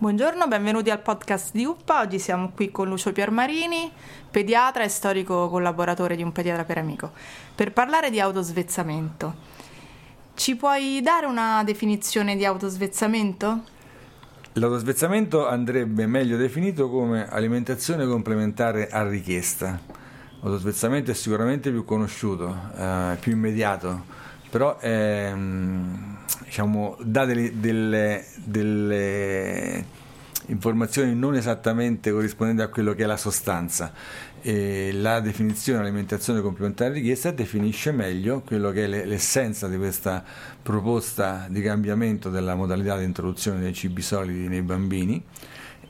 Buongiorno, benvenuti al podcast di UPPA. Oggi siamo qui con Lucio Piermarini, pediatra e storico collaboratore di un pediatra per amico, per parlare di autosvezzamento. Ci puoi dare una definizione di autosvezzamento? L'autosvezzamento andrebbe meglio definito come alimentazione complementare a richiesta. L'autosvezzamento è sicuramente più conosciuto, eh, più immediato, però è, diciamo, dà delle, delle, delle, informazioni non esattamente corrispondenti a quello che è la sostanza. E la definizione alimentazione complementare richiesta definisce meglio quello che è l'essenza di questa proposta di cambiamento della modalità di introduzione dei cibi solidi nei bambini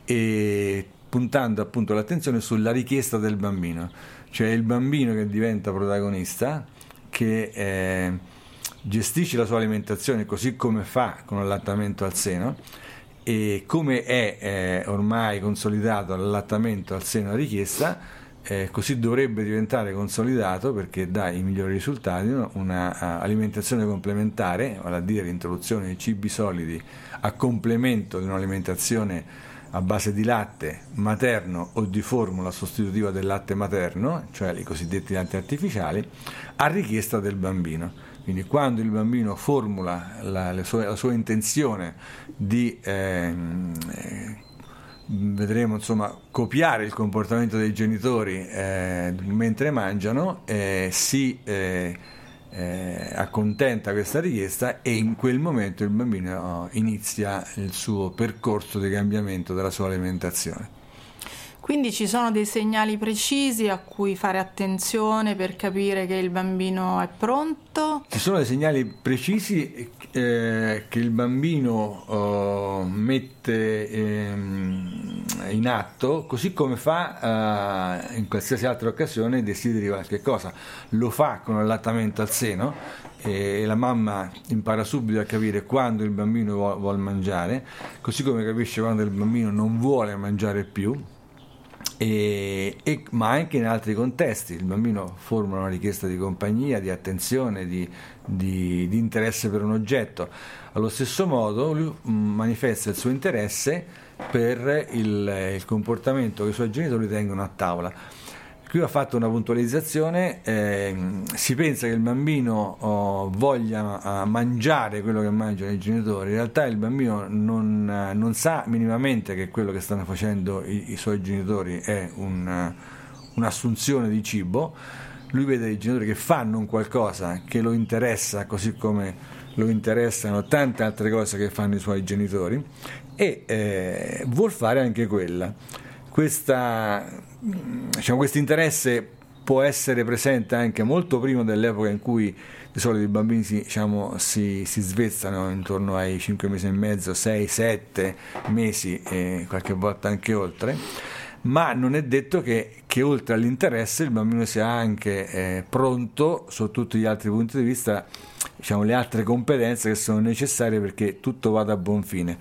e puntando appunto l'attenzione sulla richiesta del bambino, cioè il bambino che diventa protagonista, che eh, gestisce la sua alimentazione così come fa con l'allattamento al seno e come è eh, ormai consolidato l'allattamento al seno a richiesta, eh, così dovrebbe diventare consolidato perché dà i migliori risultati un'alimentazione complementare, vale a dire l'introduzione di cibi solidi a complemento di un'alimentazione a base di latte materno o di formula sostitutiva del latte materno, cioè i cosiddetti latte artificiali, a richiesta del bambino. Quindi quando il bambino formula la, sue, la sua intenzione di eh, eh, vedremo insomma copiare il comportamento dei genitori eh, mentre mangiano, eh, si eh, eh, accontenta questa richiesta e in quel momento il bambino inizia il suo percorso di cambiamento della sua alimentazione. Quindi ci sono dei segnali precisi a cui fare attenzione per capire che il bambino è pronto? Ci sono dei segnali precisi eh, che il bambino oh, mette ehm, in atto, così come fa eh, in qualsiasi altra occasione desideri qualche cosa. Lo fa con l'allattamento al seno e la mamma impara subito a capire quando il bambino vuole mangiare, così come capisce quando il bambino non vuole mangiare più e, e, ma anche in altri contesti. Il bambino forma una richiesta di compagnia, di attenzione, di, di, di interesse per un oggetto. Allo stesso modo lui mm, manifesta il suo interesse per il, il comportamento che i suoi genitori tengono a tavola Qui ho fatto una puntualizzazione, eh, si pensa che il bambino oh, voglia uh, mangiare quello che mangiano i genitori, in realtà il bambino non, uh, non sa minimamente che quello che stanno facendo i, i suoi genitori è un, uh, un'assunzione di cibo, lui vede i genitori che fanno un qualcosa che lo interessa così come lo interessano tante altre cose che fanno i suoi genitori e eh, vuol fare anche quella. Questa diciamo, questo interesse può essere presente anche molto prima dell'epoca in cui di solito i bambini si, diciamo, si, si svezzano intorno ai 5 mesi e mezzo, 6, 7 mesi e qualche volta anche oltre, ma non è detto che, che oltre all'interesse il bambino sia anche eh, pronto su tutti gli altri punti di vista, diciamo, le altre competenze che sono necessarie perché tutto vada a buon fine.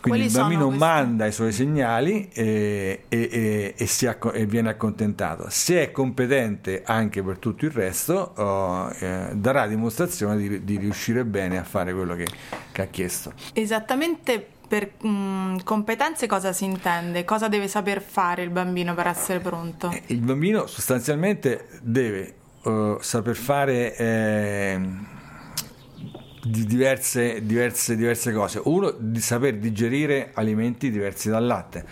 Quindi Quali il bambino manda i suoi segnali e, e, e, acco- e, viene accontentato. Se è competente anche per tutto il resto, oh, eh, darà dimostrazione di, di, riuscire bene a fare quello che, che ha chiesto. Esattamente per mh, mm, competenze cosa si intende? Cosa deve saper fare il bambino per essere pronto? Eh, il bambino sostanzialmente deve uh, saper fare... Eh, di diverse, diverse, diverse cose. Uno, di saper digerire alimenti diversi dal latte.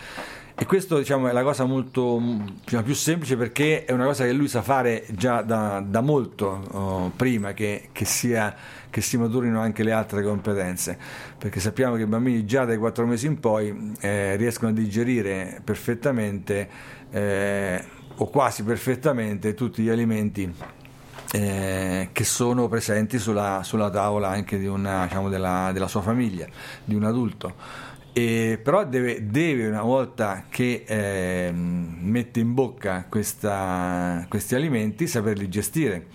E questo diciamo, è la cosa molto diciamo, più semplice perché è una cosa che lui sa fare già da, da molto oh, prima che, che, sia, che, si maturino anche le altre competenze. Perché sappiamo che i bambini già dai 4 mesi in poi eh, riescono a digerire perfettamente eh, o quasi perfettamente tutti gli alimenti eh, che sono presenti sulla, sulla tavola anche una, diciamo, della, della, sua famiglia, di un adulto. E, però deve, deve, una volta che eh, mette in bocca questa, questi alimenti saperli gestire,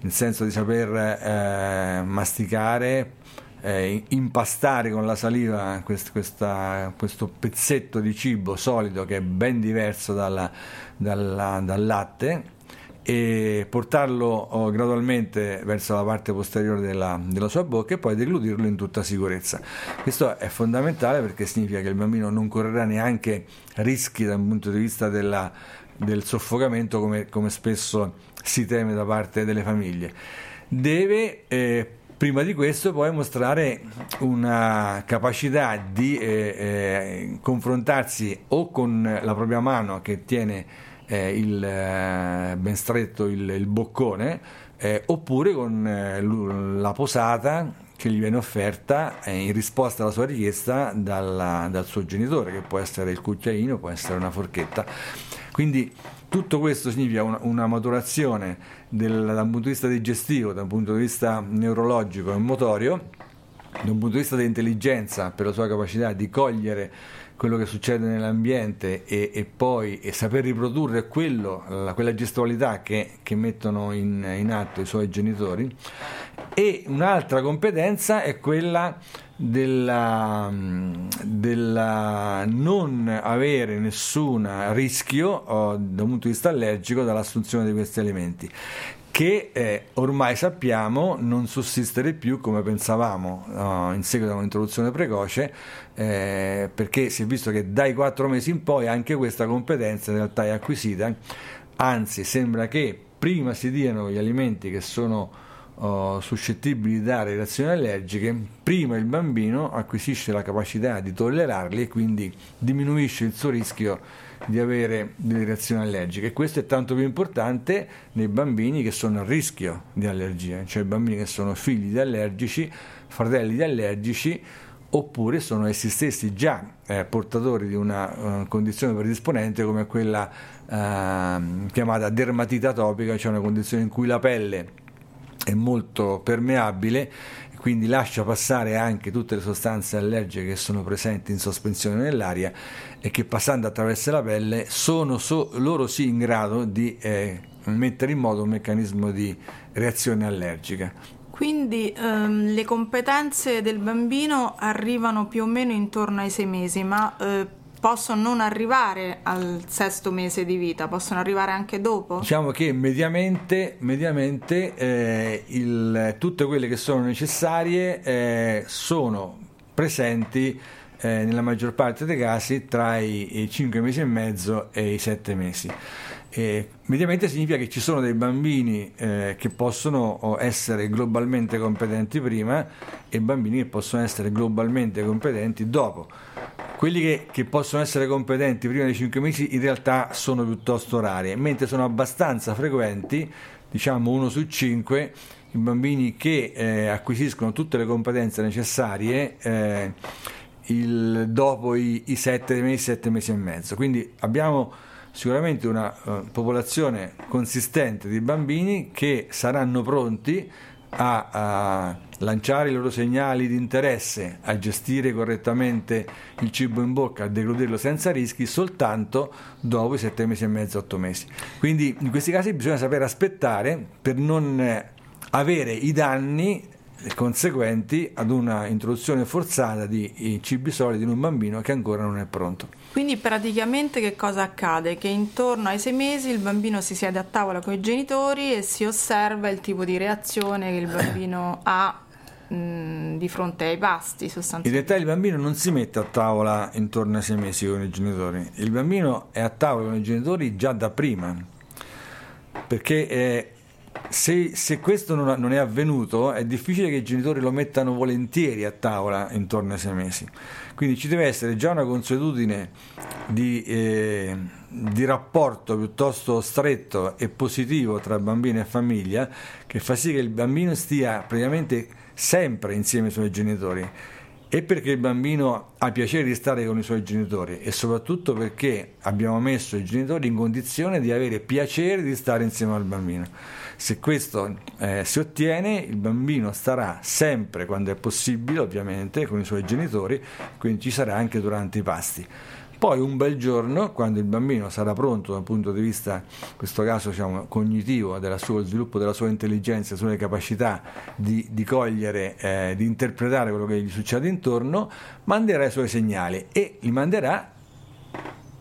nel senso di saper eh, masticare, eh, impastare con la saliva quest, questa, questo pezzetto di cibo solido che è ben diverso dalla, dalla, dal latte e portarlo oh, gradualmente verso la parte posteriore della, della, sua bocca e poi deglutirlo in tutta sicurezza. Questo è fondamentale perché significa che il bambino non correrà neanche rischi dal punto di vista della, del soffocamento come, come, spesso si teme da parte delle famiglie. Deve eh, prima di questo poi mostrare una capacità di eh, eh, confrontarsi o con la propria mano che tiene eh, il, eh, ben stretto il, il boccone eh, oppure con eh, la posata che gli viene offerta in risposta alla sua richiesta dalla, dal suo genitore che può essere il cucchiaino, può essere una forchetta. Quindi tutto questo significa una, una maturazione del, da un punto di vista digestivo, da un punto di vista neurologico e motorio, da un punto di vista dell'intelligenza per la sua capacità di cogliere quello che succede nell'ambiente e, e poi e saper riprodurre quello, la, quella gestualità che, che mettono in, in, atto i suoi genitori. E un'altra competenza è quella della, della non avere nessun rischio da un punto di vista allergico dall'assunzione di questi alimenti che eh, ormai sappiamo non sussistere più come pensavamo uh, in seguito a un'introduzione precoce, eh, perché si è visto che dai quattro mesi in poi anche questa competenza in realtà è acquisita, anzi sembra che prima si diano gli alimenti che sono suscettibili di dare reazioni allergiche, prima il bambino acquisisce la capacità di tollerarli e quindi diminuisce il suo rischio di avere delle reazioni allergiche. E questo è tanto più importante nei bambini che sono a rischio di allergia, cioè bambini che sono figli di allergici, fratelli di allergici oppure sono essi stessi già eh, portatori di una uh, condizione predisponente come quella uh, chiamata dermatite atopica, cioè una condizione in cui la pelle è molto permeabile quindi lascia passare anche tutte le sostanze allergiche che sono presenti in sospensione nell'aria e che passando attraverso la pelle sono so, loro sì in grado di eh, mettere in moto un meccanismo di reazione allergica. Quindi ehm, le competenze del bambino arrivano più o meno intorno ai sei mesi, ma eh, possono non arrivare al sesto mese di vita, possono arrivare anche dopo? Diciamo che mediamente, mediamente eh, il, tutte quelle che sono necessarie eh, sono presenti eh, nella maggior parte dei casi tra i, i 5 mesi e mezzo e i 7 mesi. E mediamente significa che ci sono dei bambini eh, che possono essere globalmente competenti prima e bambini che possono essere globalmente competenti dopo quelli che, che, possono essere competenti prima dei 5 mesi in realtà sono piuttosto rari, mentre sono abbastanza frequenti, diciamo uno su 5, i bambini che eh, acquisiscono tutte le competenze necessarie eh, il, dopo i, i 7 mesi, 7 mesi e mezzo. Quindi abbiamo sicuramente una uh, popolazione consistente di bambini che saranno pronti a, a, lanciare i loro segnali di interesse, a gestire correttamente il cibo in bocca, a deglutirlo senza rischi soltanto dopo i sette mesi e mezzo, otto mesi. Quindi in questi casi bisogna sapere aspettare per non avere i danni conseguenti ad una introduzione forzata di cibi solidi in un bambino che ancora non è pronto. Quindi praticamente che cosa accade? Che intorno ai sei mesi il bambino si siede a tavola con i genitori e si osserva il tipo di reazione che il bambino ha di fronte ai pasti sostanzialmente. In realtà il bambino non si mette a tavola intorno ai sei mesi con i genitori, il bambino è a tavola con i genitori già da prima, perché è se, se, questo non, non, è avvenuto, è difficile che i genitori lo mettano volentieri a tavola intorno ai sei mesi. Quindi ci deve essere già una consuetudine di, eh, di rapporto piuttosto stretto e positivo tra bambino e famiglia che fa sì che il bambino stia praticamente sempre insieme ai suoi genitori e perché il bambino ha piacere di stare con i suoi genitori e soprattutto perché abbiamo messo i genitori in condizione di avere piacere di stare insieme al bambino. Se questo eh, si ottiene, il bambino starà sempre, quando è possibile, ovviamente, con i suoi genitori, quindi ci sarà anche durante i pasti. Poi un bel giorno, quando il bambino sarà pronto dal punto di vista, in questo caso diciamo, cognitivo, del suo sviluppo della sua intelligenza, sulle capacità di, di cogliere, eh, di interpretare quello che gli succede intorno, manderà i suoi segnali e li manderà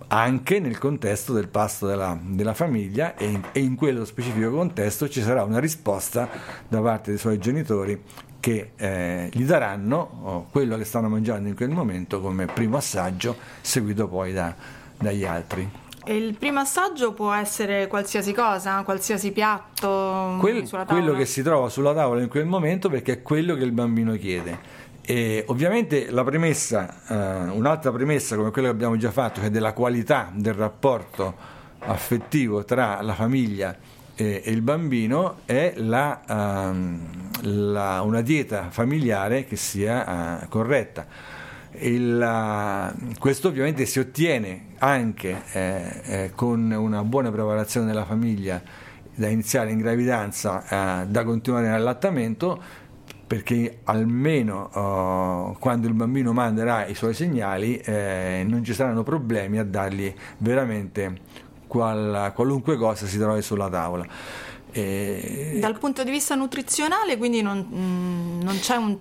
anche nel contesto del pasto della, della famiglia e in, e in, quello specifico contesto ci sarà una risposta da parte dei suoi genitori che eh, gli daranno oh, quello che stanno mangiando in quel momento come primo assaggio, seguito poi da, dagli altri. E il primo assaggio può essere qualsiasi cosa, qualsiasi piatto Quel, quello che si trova sulla tavola in quel momento perché è quello che il bambino chiede. E ovviamente la premessa, eh, un'altra premessa come quella che abbiamo già fatto, che è della qualità del rapporto affettivo tra la famiglia e il bambino, è la, um, la, una dieta familiare che sia uh, corretta. Il, uh, questo ovviamente si ottiene anche eh, eh, con una buona preparazione della famiglia da iniziare in gravidanza eh, da continuare nell'allattamento perché almeno uh, quando il bambino manderà i suoi segnali eh, non ci saranno problemi a dargli veramente qual, qualunque cosa si trovi sulla tavola. E... Dal punto di vista nutrizionale, quindi non, mm, non, un,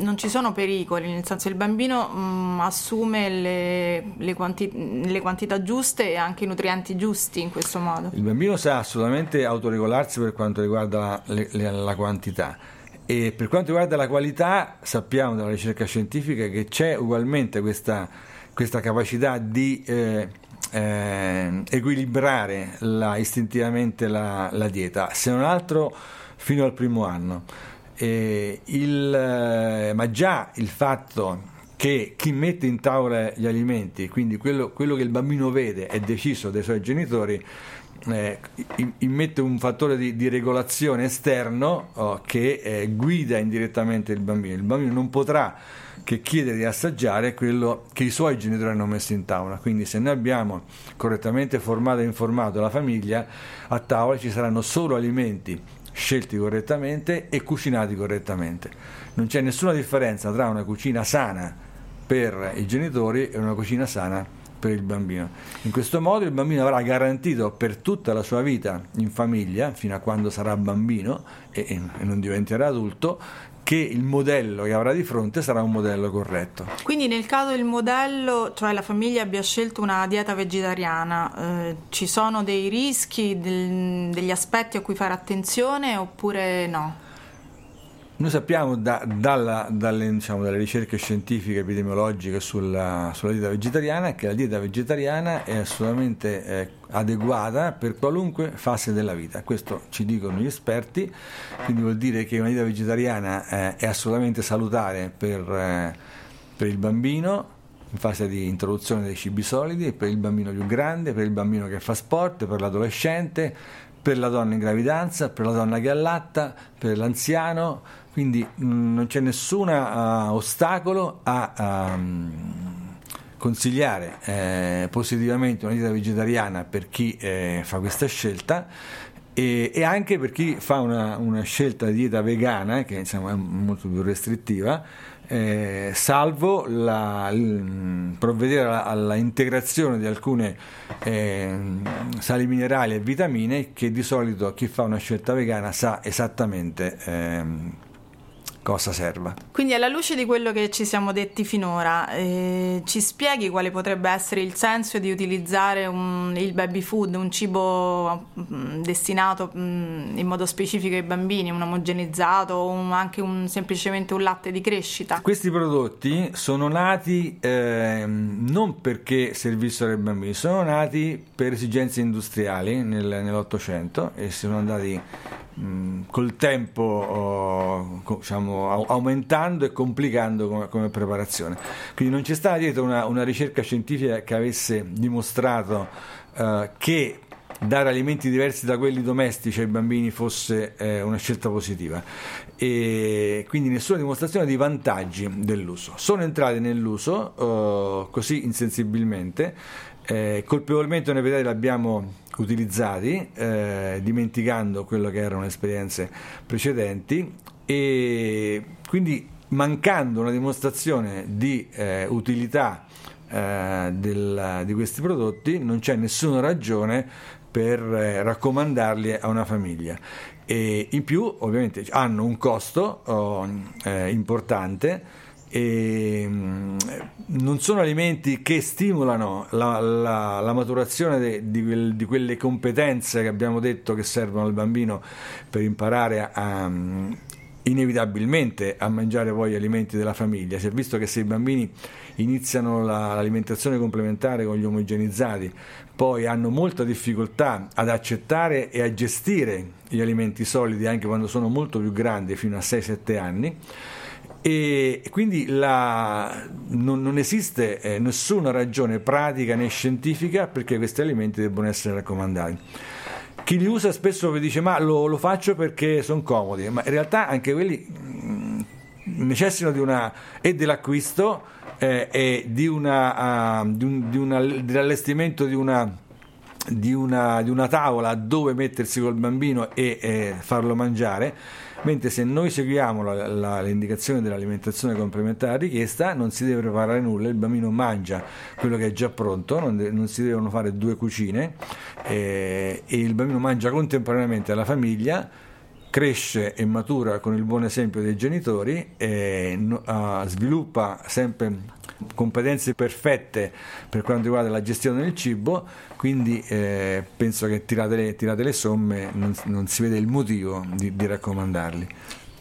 non, ci sono pericoli, nel senso il bambino mh, mm, assume le, le, quanti, le, quantità giuste e anche i nutrienti giusti in questo modo. Il bambino sa assolutamente autoregolarsi per quanto riguarda la, la, la quantità. E per quanto riguarda la qualità, sappiamo dalla ricerca scientifica che c'è ugualmente questa, questa capacità di eh, eh, equilibrare la, istintivamente la, la, dieta, se non altro fino al primo anno. Eh, il, ma già il fatto che chi mette in tavola gli alimenti, quindi quello, quello che il bambino vede è deciso dai suoi genitori, eh, immette un fattore di, di regolazione esterno oh, che eh, guida indirettamente il bambino. Il bambino non potrà che chiede di assaggiare quello che i suoi genitori hanno messo in tavola. Quindi se noi abbiamo correttamente formato e informato la famiglia, a tavola ci saranno solo alimenti scelti correttamente e cucinati correttamente. Non c'è nessuna differenza tra una cucina sana per i genitori e una cucina sana per il bambino. In questo modo il bambino avrà garantito per tutta la sua vita in famiglia, fino a quando sarà bambino e, e non diventerà adulto, che il modello che avrà di fronte sarà un modello corretto. Quindi nel caso il modello, cioè la famiglia abbia scelto una dieta vegetariana, eh, ci sono dei rischi, del, degli aspetti a cui fare attenzione oppure no? Noi sappiamo da, dalla, dalle, diciamo, dalle, ricerche scientifiche epidemiologiche sulla, sulla, dieta vegetariana che la dieta vegetariana è assolutamente eh, adeguata per qualunque fase della vita. Questo ci dicono gli esperti, quindi vuol dire che una dieta vegetariana eh, è assolutamente salutare per, eh, per il bambino in fase di introduzione dei cibi solidi, per il bambino più grande, per il bambino che fa sport, per l'adolescente, per la donna in gravidanza, per la donna che allatta, per l'anziano, quindi mh, mm, non c'è nessun uh, ostacolo a um, consigliare eh, positivamente una dieta vegetariana per chi eh, fa questa scelta e, e, anche per chi fa una, una scelta di dieta vegana, che insomma, è molto più restrittiva, eh, salvo la, il, provvedere alla, alla, integrazione di alcune eh, sali minerali e vitamine che di solito chi fa una scelta vegana sa esattamente eh, cosa serva. Quindi alla luce di quello che ci siamo detti finora, eh, ci spieghi quale potrebbe essere il senso di utilizzare un, il baby food, un cibo mh, mm, destinato mh, mm, in modo specifico ai bambini, un omogenizzato o un, anche un, semplicemente un latte di crescita? Questi prodotti sono nati eh, non perché servissero ai bambini, sono nati per esigenze industriali nel, nell'Ottocento e sono andati Mm, col tempo oh, diciamo, aumentando e complicando come, come, preparazione. Quindi non c'è stata dietro una, una ricerca scientifica che avesse dimostrato uh, che dare alimenti diversi da quelli domestici ai bambini fosse eh, una scelta positiva e quindi nessuna dimostrazione di vantaggi dell'uso. Sono entrati nell'uso uh, così insensibilmente, eh, colpevolmente noi li abbiamo utilizzati, eh, dimenticando quello che erano le esperienze precedenti e quindi mancando una dimostrazione di eh, utilità eh, del, di questi prodotti non c'è nessuna ragione per eh, raccomandarli a una famiglia. E in più ovviamente hanno un costo oh, eh, importante e mm, non sono alimenti che stimolano la, la, la maturazione de, di, quel, di, quelle competenze che abbiamo detto che servono al bambino per imparare a, a inevitabilmente a mangiare poi gli alimenti della famiglia. Si è visto che se i bambini iniziano la, l'alimentazione complementare con gli omogenizzati, poi hanno molta difficoltà ad accettare e a gestire gli alimenti solidi anche quando sono molto più grandi, fino a 6-7 anni e quindi la, non, non, esiste eh, nessuna ragione pratica né scientifica perché questi alimenti debbano essere raccomandati. Chi li usa spesso vi dice ma lo, lo faccio perché sono comodi, ma in realtà anche quelli mm, necessitano di una, e dell'acquisto eh, e di una, uh, di un, di una, dell'allestimento di una di una, di una, tavola dove mettersi col bambino e eh, farlo mangiare mentre se noi seguiamo la, la, l'indicazione dell'alimentazione complementare richiesta non si deve preparare nulla, il bambino mangia quello che è già pronto, non, de- non si devono fare due cucine eh, e il bambino mangia contemporaneamente alla famiglia cresce e matura con il buon esempio dei genitori e no, uh, sviluppa sempre competenze perfette per quanto riguarda la gestione del cibo, quindi eh, penso che tirate le, tirate le somme non, non, si vede il motivo di, di raccomandarli.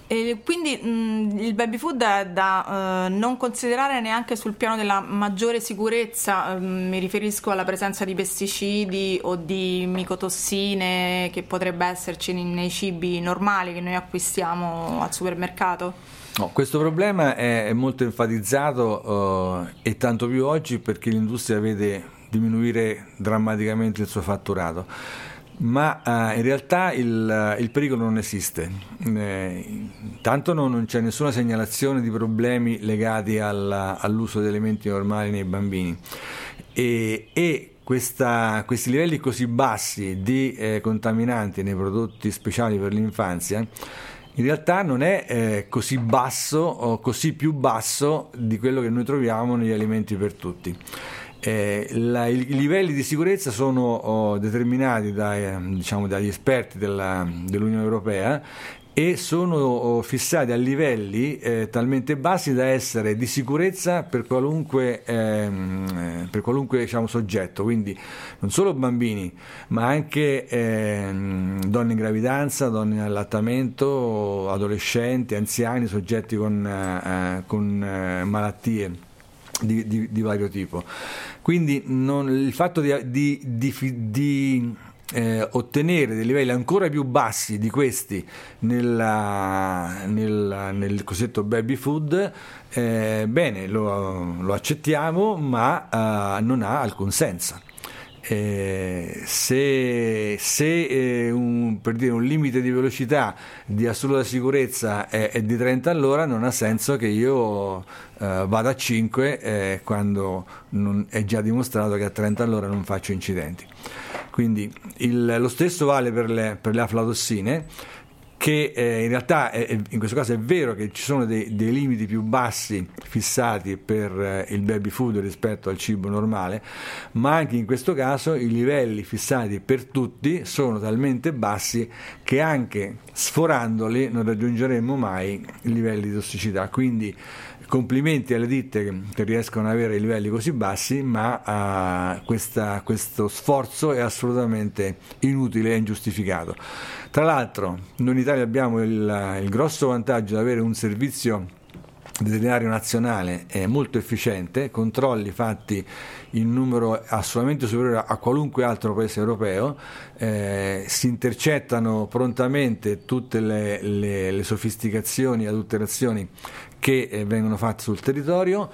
E quindi mh, il baby food è da uh, non considerare neanche sul piano della maggiore sicurezza, uh, mi riferisco alla presenza di pesticidi o di micotossine che potrebbe esserci nei cibi normali che noi acquistiamo al supermercato? No, questo problema è molto enfatizzato uh, e tanto più oggi perché l'industria vede diminuire drammaticamente il suo fatturato ma uh, in realtà il, il, pericolo non esiste, eh, non, non, c'è nessuna segnalazione di problemi legati alla, all'uso di elementi normali nei bambini e, e questa, questi livelli così bassi di eh, contaminanti nei prodotti speciali per l'infanzia in realtà non è eh, così basso o così più basso di quello che noi troviamo negli alimenti per tutti. Eh, la, i, livelli di sicurezza sono oh, determinati dai, diciamo, dagli esperti della, dell'Unione Europea e sono oh, fissati a livelli eh, talmente bassi da essere di sicurezza per qualunque, ehm, eh, per qualunque diciamo, soggetto, quindi non solo bambini, ma anche ehm, donne in gravidanza, donne in allattamento, adolescenti, anziani, soggetti con, eh, con eh, malattie. Di, di, di, vario tipo. Quindi non, il fatto di, di, eh, ottenere dei livelli ancora più bassi di questi nella, nella, nel cosiddetto baby food, eh, bene, lo, lo, accettiamo, ma eh, non ha alcun senso. Eh, se, se eh, un, per dire, un limite di velocità di assoluta sicurezza è, è di 30 all'ora, non ha senso che io eh, vada a 5 eh, quando non, è già dimostrato che a 30 all'ora non faccio incidenti. Quindi il, lo stesso vale per le, per le aflatossine che eh, in realtà è, in questo caso è vero che ci sono dei, dei limiti più bassi fissati per eh, il baby food rispetto al cibo normale, ma anche in questo caso i livelli fissati per tutti sono talmente bassi che anche sforandoli non raggiungeremo mai i livelli di tossicità. Quindi complimenti alle ditte che, riescono ad avere livelli così bassi, ma uh, questa, questo sforzo è assolutamente inutile e ingiustificato. Tra l'altro, noi in Italia abbiamo il, il grosso vantaggio di avere un servizio veterinario nazionale è molto efficiente, controlli fatti in numero assolutamente superiore a qualunque altro paese europeo, eh, si intercettano prontamente tutte le, le, le sofisticazioni e adulterazioni che eh, vengono fatte sul territorio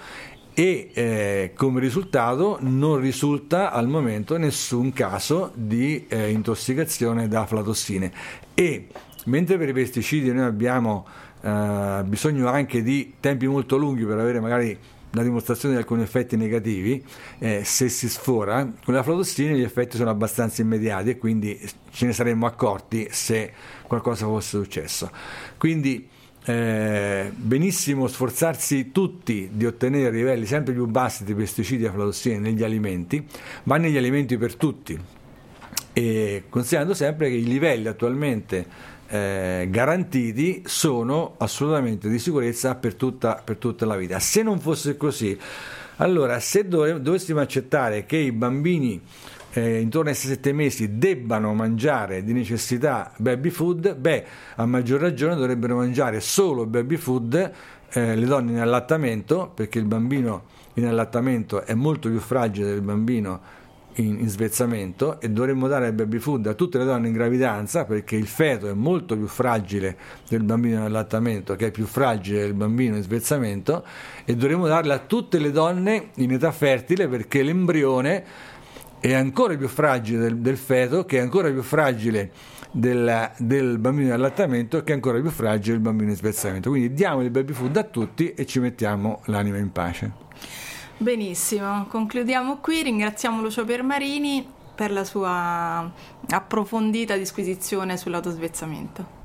e eh, come risultato non risulta al momento nessun caso di eh, intossicazione da aflatossine e mentre per i pesticidi noi abbiamo eh, bisogno anche di tempi molto lunghi per avere magari la dimostrazione di alcuni effetti negativi, eh, se si sfora, con le aflatossine gli effetti sono abbastanza immediati e quindi ce ne saremmo accorti se qualcosa fosse successo. Quindi eh, benissimo sforzarsi tutti di ottenere livelli sempre più bassi di pesticidi e aflatossine negli alimenti, ma negli alimenti per tutti. E considerando sempre che i livelli attualmente eh, garantiti sono assolutamente di sicurezza per tutta, per tutta la vita. Se non fosse così, allora se dove, dovessimo accettare che i bambini eh, intorno ai 6-7 mesi debbano mangiare di necessità baby food, beh, a maggior ragione dovrebbero mangiare solo baby food eh, le donne in allattamento, perché il bambino in allattamento è molto più fragile del bambino in, in, svezzamento e dovremmo dare baby food a tutte le donne in gravidanza perché il feto è molto più fragile del bambino in allattamento che è più fragile del bambino in svezzamento e dovremmo darle a tutte le donne in età fertile perché l'embrione è ancora più fragile del, del feto che è ancora più fragile del, del, bambino in allattamento che è ancora più fragile del bambino in svezzamento quindi diamo il baby food a tutti e ci mettiamo l'anima in pace. Benissimo, concludiamo qui, ringraziamo Lucio Permarini per la sua approfondita disquisizione sull'autosvezzamento.